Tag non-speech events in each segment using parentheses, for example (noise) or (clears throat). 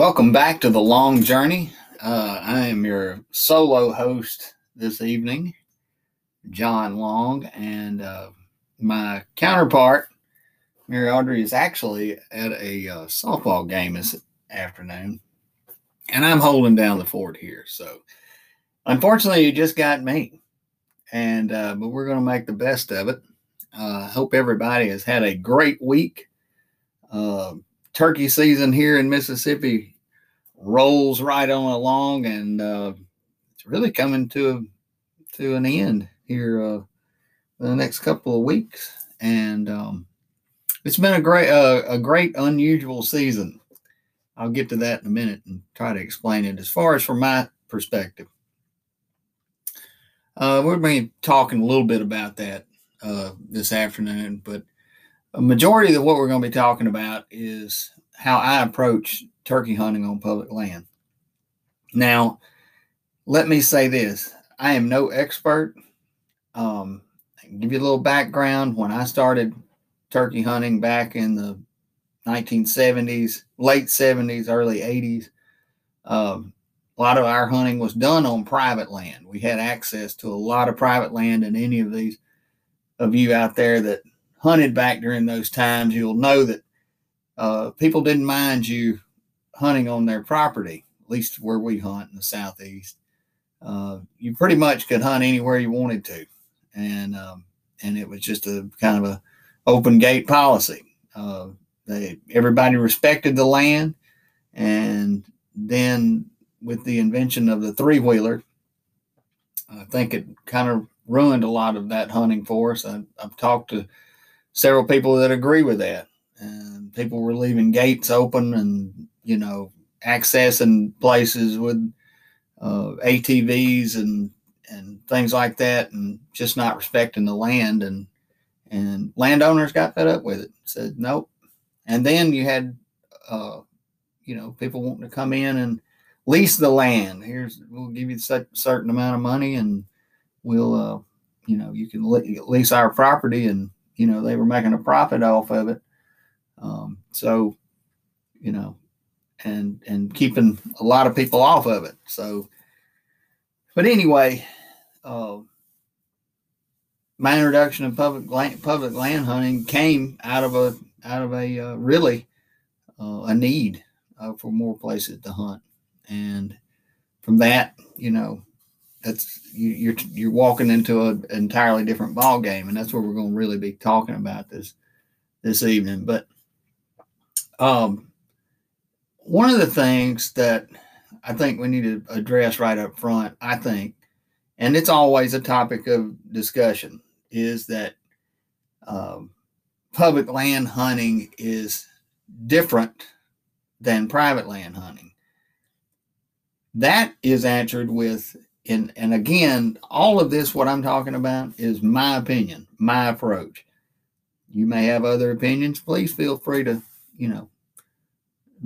Welcome back to the long journey. Uh, I am your solo host this evening, John Long, and uh, my counterpart, Mary Audrey, is actually at a uh, softball game this afternoon, and I'm holding down the fort here. So, unfortunately, you just got me, and uh, but we're going to make the best of it. I hope everybody has had a great week. Turkey season here in Mississippi rolls right on along, and uh, it's really coming to to an end here uh, the next couple of weeks. And um, it's been a great uh, a great unusual season. I'll get to that in a minute and try to explain it. As far as from my perspective, uh, we're to be talking a little bit about that uh, this afternoon, but a majority of what we're going to be talking about is how I approach turkey hunting on public land. Now, let me say this I am no expert. Um, give you a little background. When I started turkey hunting back in the 1970s, late 70s, early 80s, um, a lot of our hunting was done on private land. We had access to a lot of private land, and any of these of you out there that hunted back during those times, you'll know that uh, people didn't mind you hunting on their property, at least where we hunt in the southeast. Uh, you pretty much could hunt anywhere you wanted to, and um, and it was just a kind of a open gate policy. Uh, they everybody respected the land, and then with the invention of the three wheeler, I think it kind of ruined a lot of that hunting for us. I, I've talked to several people that agree with that. And people were leaving gates open and, you know, accessing places with uh, ATVs and and things like that, and just not respecting the land. And and landowners got fed up with it. Said nope. And then you had, uh, you know, people wanting to come in and lease the land. Here's we'll give you a certain amount of money, and we'll, uh, you know, you can lease our property and you know they were making a profit off of it. Um, so you know and and keeping a lot of people off of it. So but anyway uh, my introduction of public land, public land hunting came out of a out of a uh, really uh, a need uh, for more places to hunt. And from that you know that's you, you're you're walking into an entirely different ball game, and that's what we're going to really be talking about this this evening. But um, one of the things that I think we need to address right up front, I think, and it's always a topic of discussion, is that um, public land hunting is different than private land hunting. That is answered with and and again, all of this, what I'm talking about, is my opinion, my approach. You may have other opinions. Please feel free to, you know,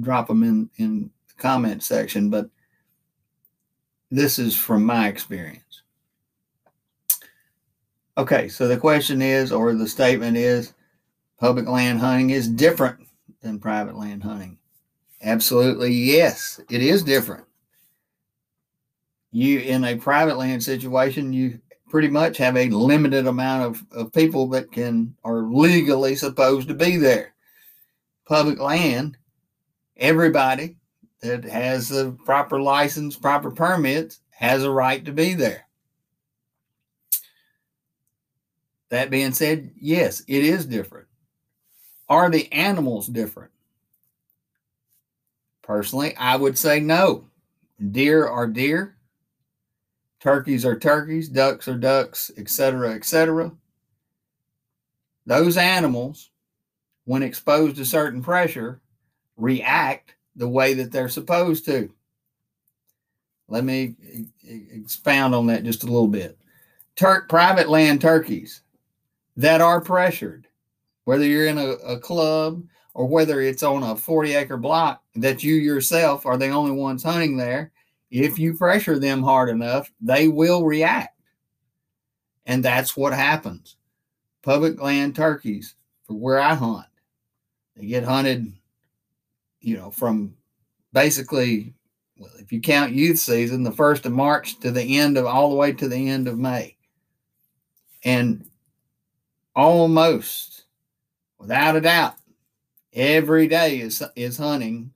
drop them in in the comment section. But this is from my experience. Okay, so the question is, or the statement is, public land hunting is different than private land hunting. Absolutely, yes, it is different you in a private land situation, you pretty much have a limited amount of, of people that can are legally supposed to be there. Public land, everybody that has the proper license, proper permits, has a right to be there. That being said, yes, it is different. Are the animals different? Personally, I would say no. Deer are deer, turkeys are turkeys, ducks are ducks, etc., etc. Those animals, when exposed to certain pressure, react the way that they're supposed to. Let me expound on that just a little bit. Private land turkeys that are pressured, whether you're in a, a club or whether it's on a 40 acre block that you yourself are the only ones hunting there, if you pressure them hard enough, they will react. And that's what happens. Public land turkeys, for where I hunt, they get hunted, you know, from basically, well, if you count youth season, the first of March to the end of all the way to the end of May. And almost without a doubt, every day is, is hunting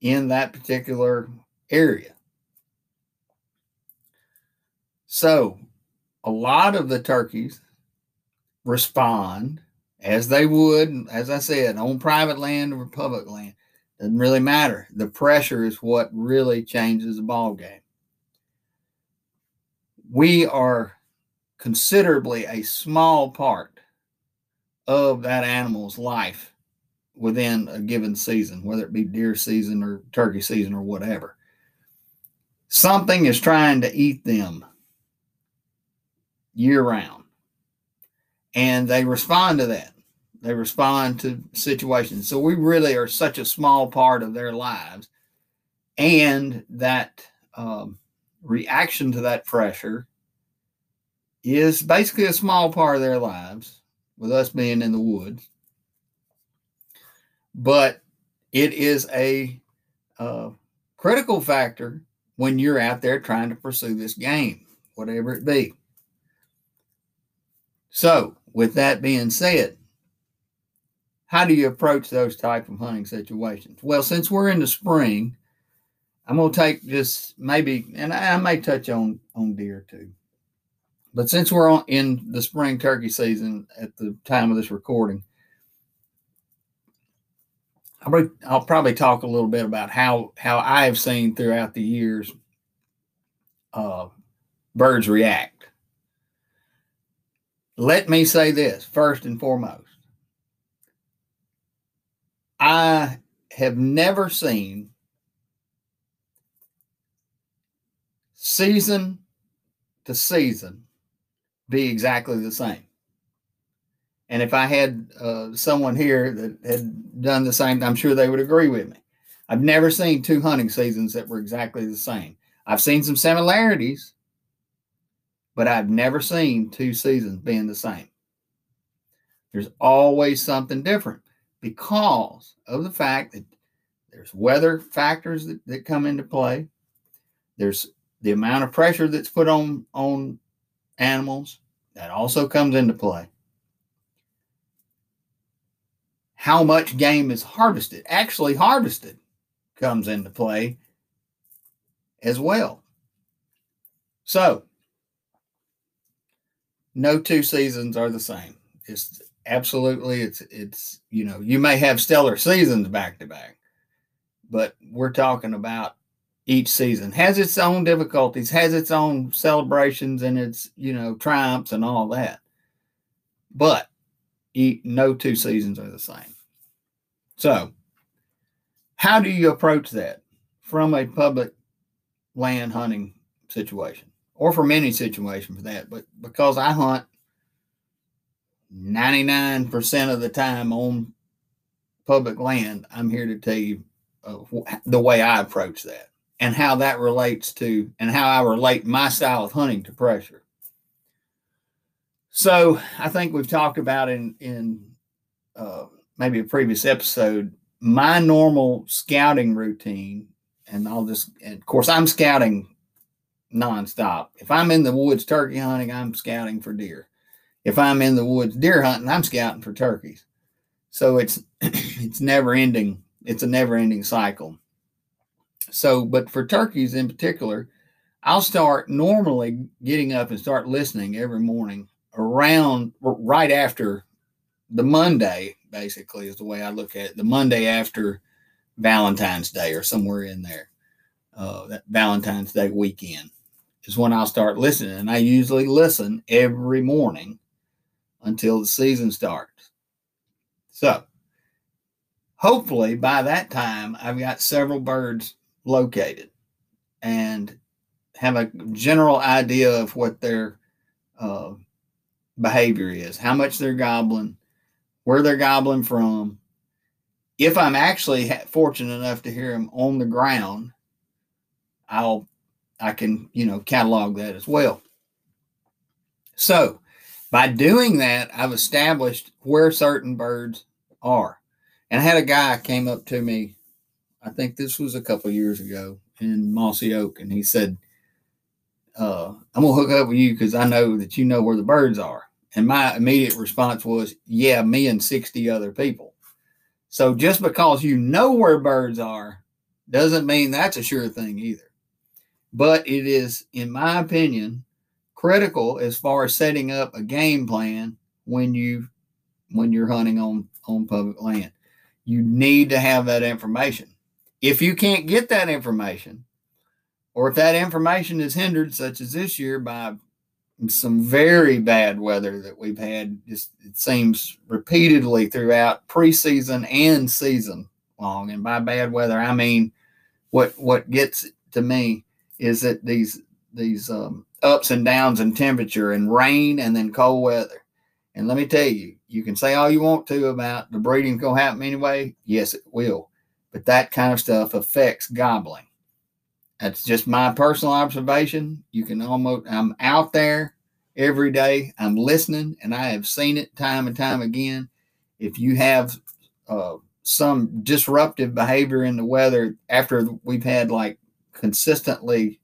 in that particular area. So, a lot of the turkeys respond as they would, as I said, on private land or public land. Doesn't really matter. The pressure is what really changes the ball game. We are considerably a small part of that animal's life within a given season, whether it be deer season or turkey season or whatever. Something is trying to eat them year round. And they respond to that. They respond to situations. So we really are such a small part of their lives. And that um, reaction to that pressure is basically a small part of their lives, with us being in the woods. But it is a uh, critical factor when you're out there trying to pursue this game, whatever it be. So, with that being said, how do you approach those type of hunting situations? Well, since we're in the spring, I'm going to take just maybe, and I, may touch on on deer too. But since we're on, in the spring turkey season at the time of this recording, I'll, probably talk a little bit about how how I've seen throughout the years uh, birds react let me say this first and foremost. I have never seen season to season be exactly the same. And if I had uh, someone here that had done the same, I'm sure they would agree with me. I've never seen two hunting seasons that were exactly the same. I've seen some similarities, but I've never seen two seasons being the same. There's always something different because of the fact that there's weather factors that, that come into play. There's the amount of pressure that's put on on animals that also comes into play. How much game is harvested, actually harvested, comes into play as well. So, no two seasons are the same. It's absolutely it's it's you know you may have stellar seasons back to back, but we're talking about each season has its own difficulties, has its own celebrations and its you know triumphs and all that. But no two seasons are the same. So, how do you approach that from a public land hunting situation? or from any situation for that. But because I hunt 99% of the time on public land, I'm here to tell you uh, the way I approach that and how that relates to and how I relate my style of hunting to pressure. So I think we've talked about in in uh, maybe a previous episode my normal scouting routine, and I'll just and of course I'm scouting nonstop. If I'm in the woods turkey hunting, I'm scouting for deer. If I'm in the woods deer hunting, I'm scouting for turkeys. So it's (clears throat) it's never ending. It's a never ending cycle. So, but for turkeys in particular, I'll start normally getting up and start listening every morning around right after the Monday, basically, is the way I look at it. The Monday after Valentine's Day or somewhere in there, uh, that Valentine's Day weekend is when I'll start listening. And I usually listen every morning until the season starts. So hopefully by that time, I've got several birds located and have a general idea of what their uh, behavior is, how much they're gobbling, where they're gobbling from. If I'm actually fortunate enough to hear them on the ground, I'll I can, you know, catalog that as well. So by doing that, I've established where certain birds are. And I had a guy came up to me I think this was a couple years ago in Mossy Oak, and he said, uh, "I'm gonna hook up with you because I know that you know where the birds are." And my immediate response was, "Yeah, me and sixty other people." So just because you know where birds are doesn't mean that's a sure thing either. But it is, in my opinion, critical as far as setting up a game plan when you when you're hunting on on public land. You need to have that information. If you can't get that information, or if that information is hindered, such as this year, by some very bad weather that we've had, just it seems repeatedly throughout preseason and season long. And by bad weather, I mean what what gets to me is that these these um, ups and downs in temperature and rain and then cold weather. And let me tell you, you can say all you want to about the breeding's gonna happen anyway. Yes, it will. But that kind of stuff affects gobbling. That's just my personal observation. You can almost I'm out there every day. I'm listening and I have seen it time and time again. If you have uh, some disruptive behavior in the weather after we've had like consistently,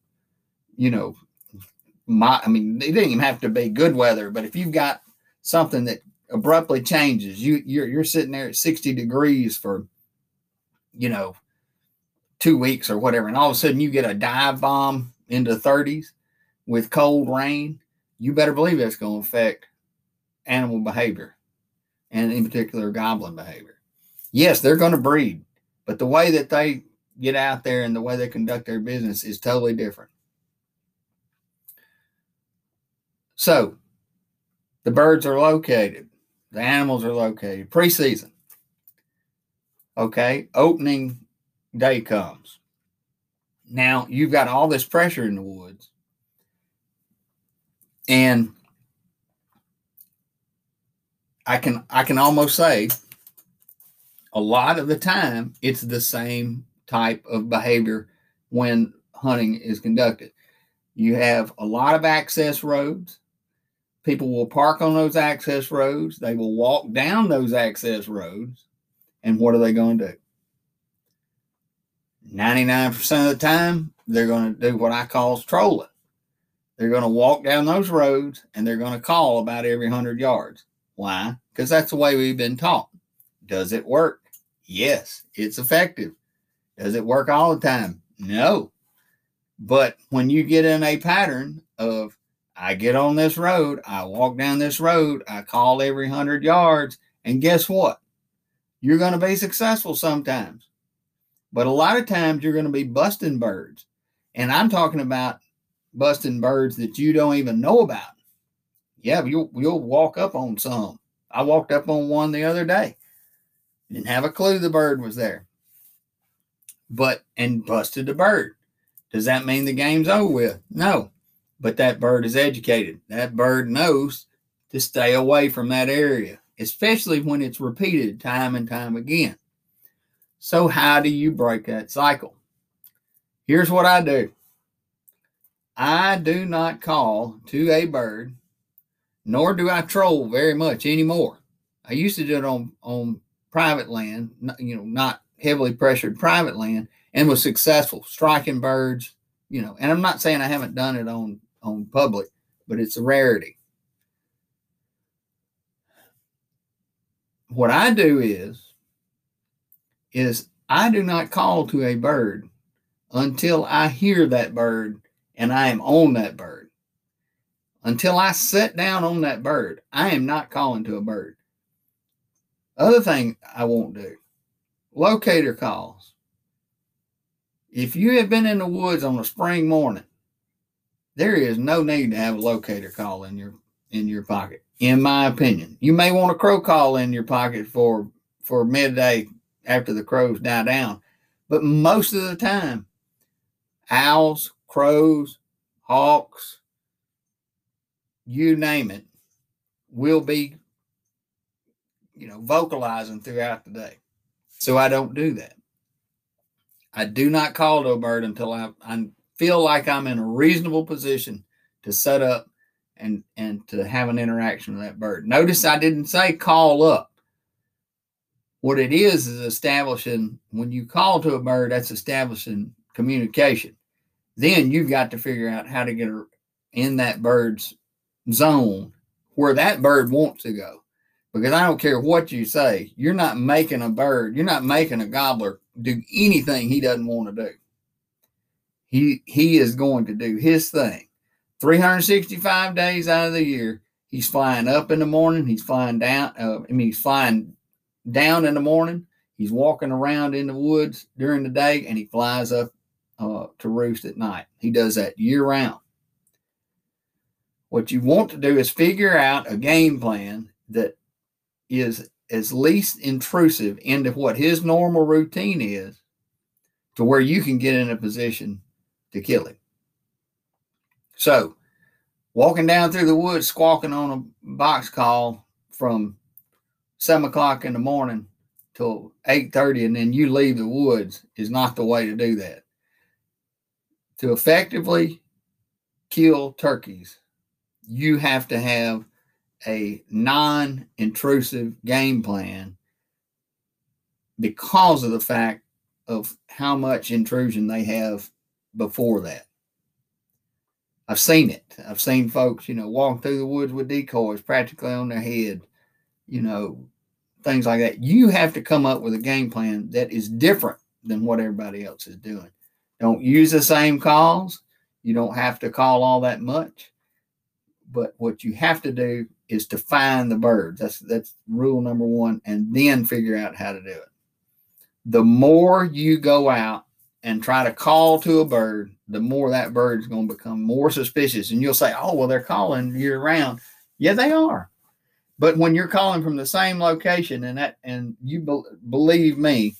you know, my I mean, it didn't even have to be good weather, but if you've got something that abruptly changes, you you're you're sitting there at 60 degrees for, you know, two weeks or whatever, and all of a sudden you get a dive bomb into 30s with cold rain, you better believe that's going to affect animal behavior and in particular gobbling behavior yes, they're going to breed, but the way that they get out there and the way they conduct their business is totally different. So, the birds are located, the animals are located preseason. Okay, opening day comes. Now you've got all this pressure in the woods, and I can I can almost say a lot of the time it's the same type of behavior when hunting is conducted. You have a lot of access roads. People will park on those access roads. They will walk down those access roads. And what are they going to do? 99% of the time, they're going to do what I call trolling. They're going to walk down those roads and they're going to call about every 100 yards. Why? Because that's the way we've been taught. Does it work? Yes, it's effective. Does it work all the time? No. But when you get in a pattern of, I get on this road, I walk down this road, I call every 100 yards, and guess what? You're going to be successful sometimes. But a lot of times you're going to be busting birds. And I'm talking about busting birds that you don't even know about. Yeah, you'll, you'll walk up on some. I walked up on one the other day. Didn't have a clue the bird was there. But and busted the bird. Does that mean the game's over with? No. But that bird is educated. That bird knows to stay away from that area, especially when it's repeated time and time again. So, how do you break that cycle? Here's what I do I do not call to a bird, nor do I troll very much anymore. I used to do it on, on private land, you know, not heavily pressured private land, and was successful striking birds. You know, and I'm not saying I haven't done it on on public, but it's a rarity. What I do is is I do not call to a bird until I hear that bird and I am on that bird. Until I sit down on that bird, I am not calling to a bird. Other thing I won't do locator calls. If you have been in the woods on a spring morning, there is no need to have a locator call in your in your pocket, in my opinion. You may want a crow call in your pocket for for midday after the crows die down, but most of the time, owls, crows, hawks, you name it, will be you know, vocalizing throughout the day. So I don't do that. I do not call to a bird until I, I feel like I'm in a reasonable position to set up and and to have an interaction with that bird. Notice I didn't say call up. What it is is establishing when you call to a bird, that's establishing communication. Then you've got to figure out how to get in that bird's zone where that bird wants to go. Because I don't care what you say, you're not making a bird, you're not making a gobbler do anything he doesn't want to do. He he is going to do his thing. 365 days out of the year, he's flying up in the morning, he's flying down, uh, I mean he's flying down in the morning, he's walking around in the woods during the day and he flies up uh, to roost at night. He does that year round. What you want to do is figure out a game plan that is as least intrusive into what his normal routine is to where you can get in a position to kill him. So, walking down through the woods, squawking on a box call from seven o'clock in the morning till eight thirty, and then you leave the woods is not the way to do that. To effectively kill turkeys, you have to have a non intrusive game plan because of the fact of how much intrusion they have before that. I've seen it. I've seen folks, you know, walk through the woods with decoys practically on their head, you know, things like that. You have to come up with a game plan that is different than what everybody else is doing. Don't use the same calls. You don't have to call all that much. But what you have to do is to find the birds. That's that's rule number one, and then figure out how to do it. The more you go out and try to call to a bird, the more that bird is going to become more suspicious. And you'll say, "Oh, well, they're calling year round." Yeah, they are. But when you're calling from the same location, and that, and you be, believe me,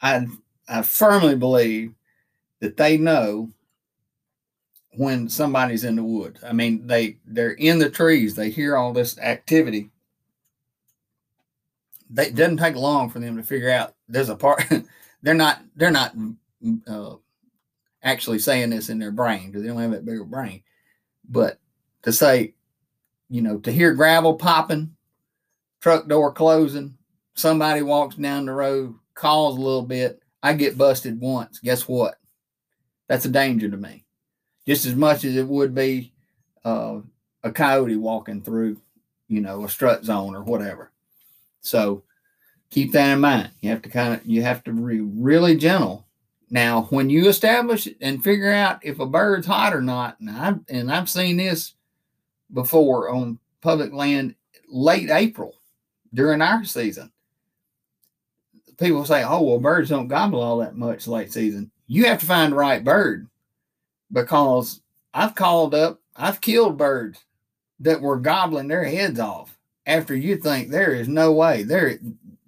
I I firmly believe that they know when somebody's in the woods. I mean, they they're in the trees. They hear all this activity. They, it doesn't take long for them to figure out there's a part. (laughs) they're not they're not uh, actually saying this in their brain because they don't have that bigger brain. But to say, you know, to hear gravel popping, truck door closing, somebody walks down the road, calls a little bit. I get busted once. Guess what? That's a danger to me just as much as it would be uh, a coyote walking through, you know, a strut zone or whatever. So keep that in mind. You have to kind of you have to be really gentle. Now, when you establish and figure out if a bird's hot or not, and I've and I've seen this before on public land late April during our season. People say, "Oh, well, birds don't gobble all that much late season." You have to find the right bird because I've called up, I've killed birds that were gobbling their heads off after you think there is no way they're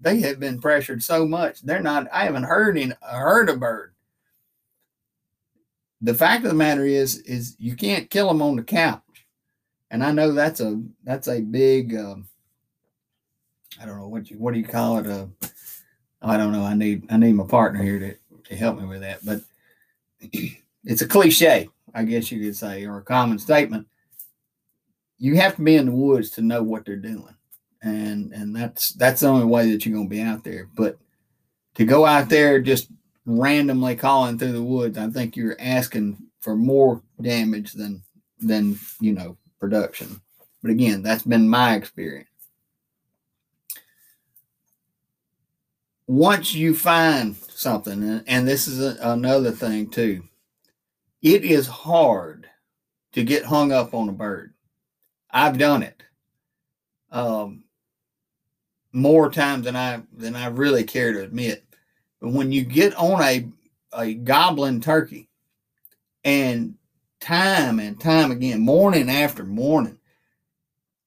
they have been pressured so much they're not I haven't heard in heard a bird. The fact of the matter is is you can't kill them on the couch, and I know that's a that's a big um, I don't know what you what do you call it uh, I don't know I need I need my partner here to to help me with that but (clears throat) it's a cliche, I guess you could say, or a common statement. You have to be in the woods to know what they're doing. And and that's that's the only way that you're gonna be out there. But to go out there just randomly calling through the woods, I think you're asking for more damage than than you know production. But again, that's been my experience. Once you find something, and, this is a, another thing too, it is hard to get hung up on a bird. I've done it um, more times than I than I really care to admit. But when you get on a a gobbling turkey, and time and time again, morning after morning,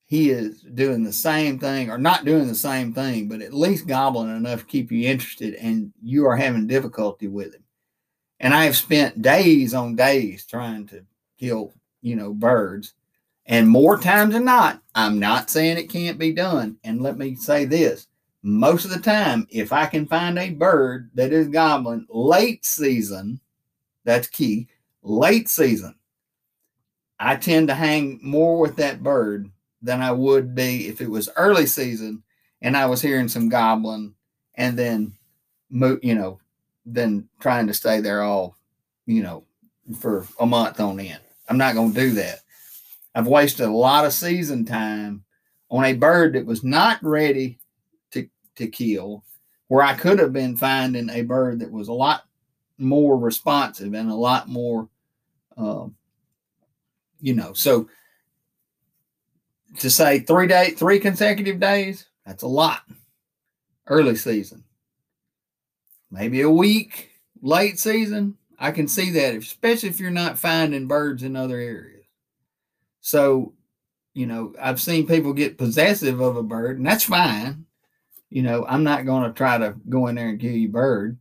he is doing the same thing, or not doing the same thing, but at least gobbling enough to keep you interested, and you are having difficulty with him. And I have spent days on days trying to kill, you know, birds. And more times than not, I'm not saying it can't be done. And let me say this most of the time, if I can find a bird that is gobbling late season, that's key, late season, I tend to hang more with that bird than I would be if it was early season and I was hearing some gobbling, and then, you know, then trying to stay there all, you know, for a month on end. I'm not going to do that. I've wasted a lot of season time on a bird that was not ready to, to kill, where I could have been finding a bird that was a lot more responsive and a lot more, um, you know, so to say three day, three consecutive days, that's a lot. Early season, maybe a week. Late season, I can see that, especially if you're not finding birds in other areas. So, you know, I've seen people get possessive of a bird, and that's fine. You know, I'm not going to try to go in there and kill you bird,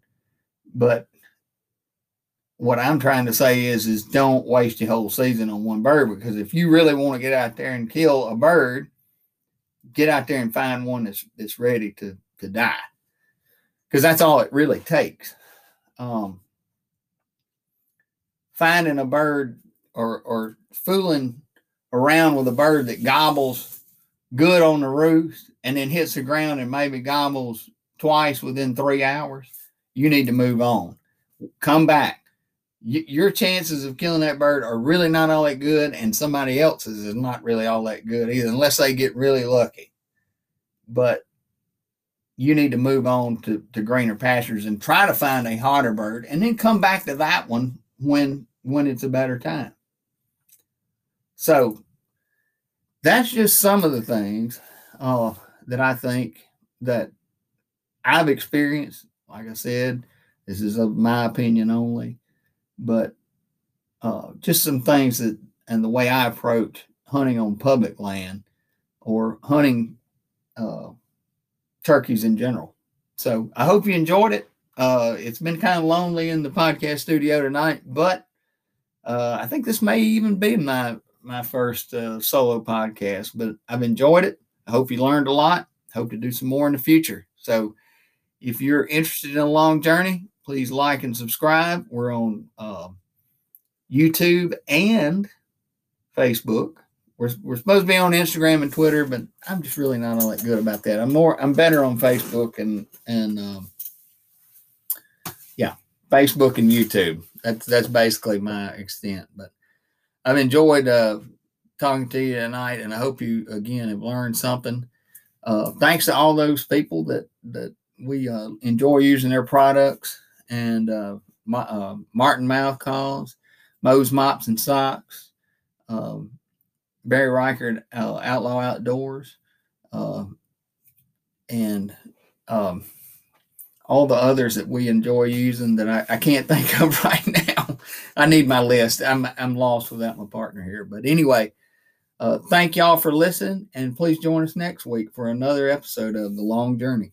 but what I'm trying to say is, is don't waste your whole season on one bird because if you really want to get out there and kill a bird, get out there and find one that's that's ready to to die, because that's all it really takes. Um, finding a bird or or fooling around with a bird that gobbles good on the roost and then hits the ground and maybe gobbles twice within three hours, you need to move on. Come back your chances of killing that bird are really not all that good, and somebody else's is not really all that good either, unless they get really lucky. But you need to move on to, to greener pastures and try to find a hotter bird, and then come back to that one when when it's a better time. So that's just some of the things uh, that I think that I've experienced. Like I said, this is of my opinion only but uh, just some things that and the way I approach hunting on public land or hunting uh, turkeys in general. So I hope you enjoyed it. Uh, it's been kind of lonely in the podcast studio tonight, but uh, I think this may even be my my first uh, solo podcast. But I've enjoyed it. I hope you learned a lot. Hope to do some more in the future. So if you're interested in a long journey, please like and subscribe. We're on uh, YouTube and Facebook. We're, we're supposed to be on Instagram and Twitter, but I'm just really not all that good about that. I'm more I'm better on Facebook and and um, yeah, Facebook and YouTube. That's that's basically my extent. But I've enjoyed uh, talking to you tonight, and I hope you again have learned something. Uh, thanks to all those people that that we uh, enjoy using their products and uh, my, uh, Martin Mouth Calls, Moe's Mops and Socks, um, Barry Reichert uh, Outlaw Outdoors, uh, and um, all the others that we enjoy using that I, I can't (laughs) think of right now. I need my list. I'm I'm lost without my partner here. But anyway, uh, thank y'all for listening, and please join us next week for another episode of The Long Journey.